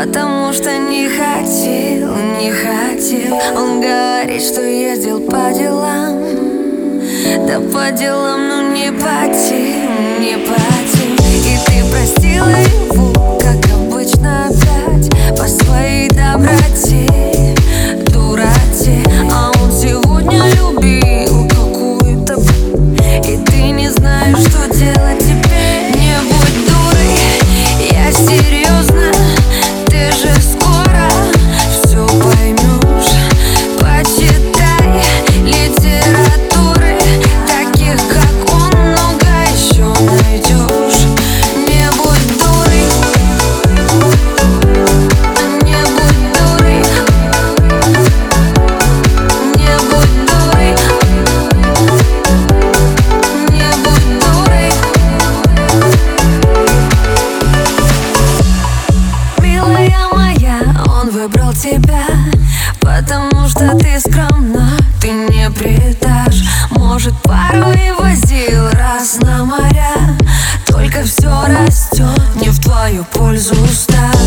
Потому что не хотел, не хотел Он говорит, что ездил по делам Да по делам, ну не по тем, не по тебя Потому что ты скромна, ты не предашь. Может, пару и возил раз на моря Только все растет не в твою пользу стать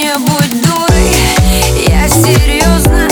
не будь дурой, я серьезно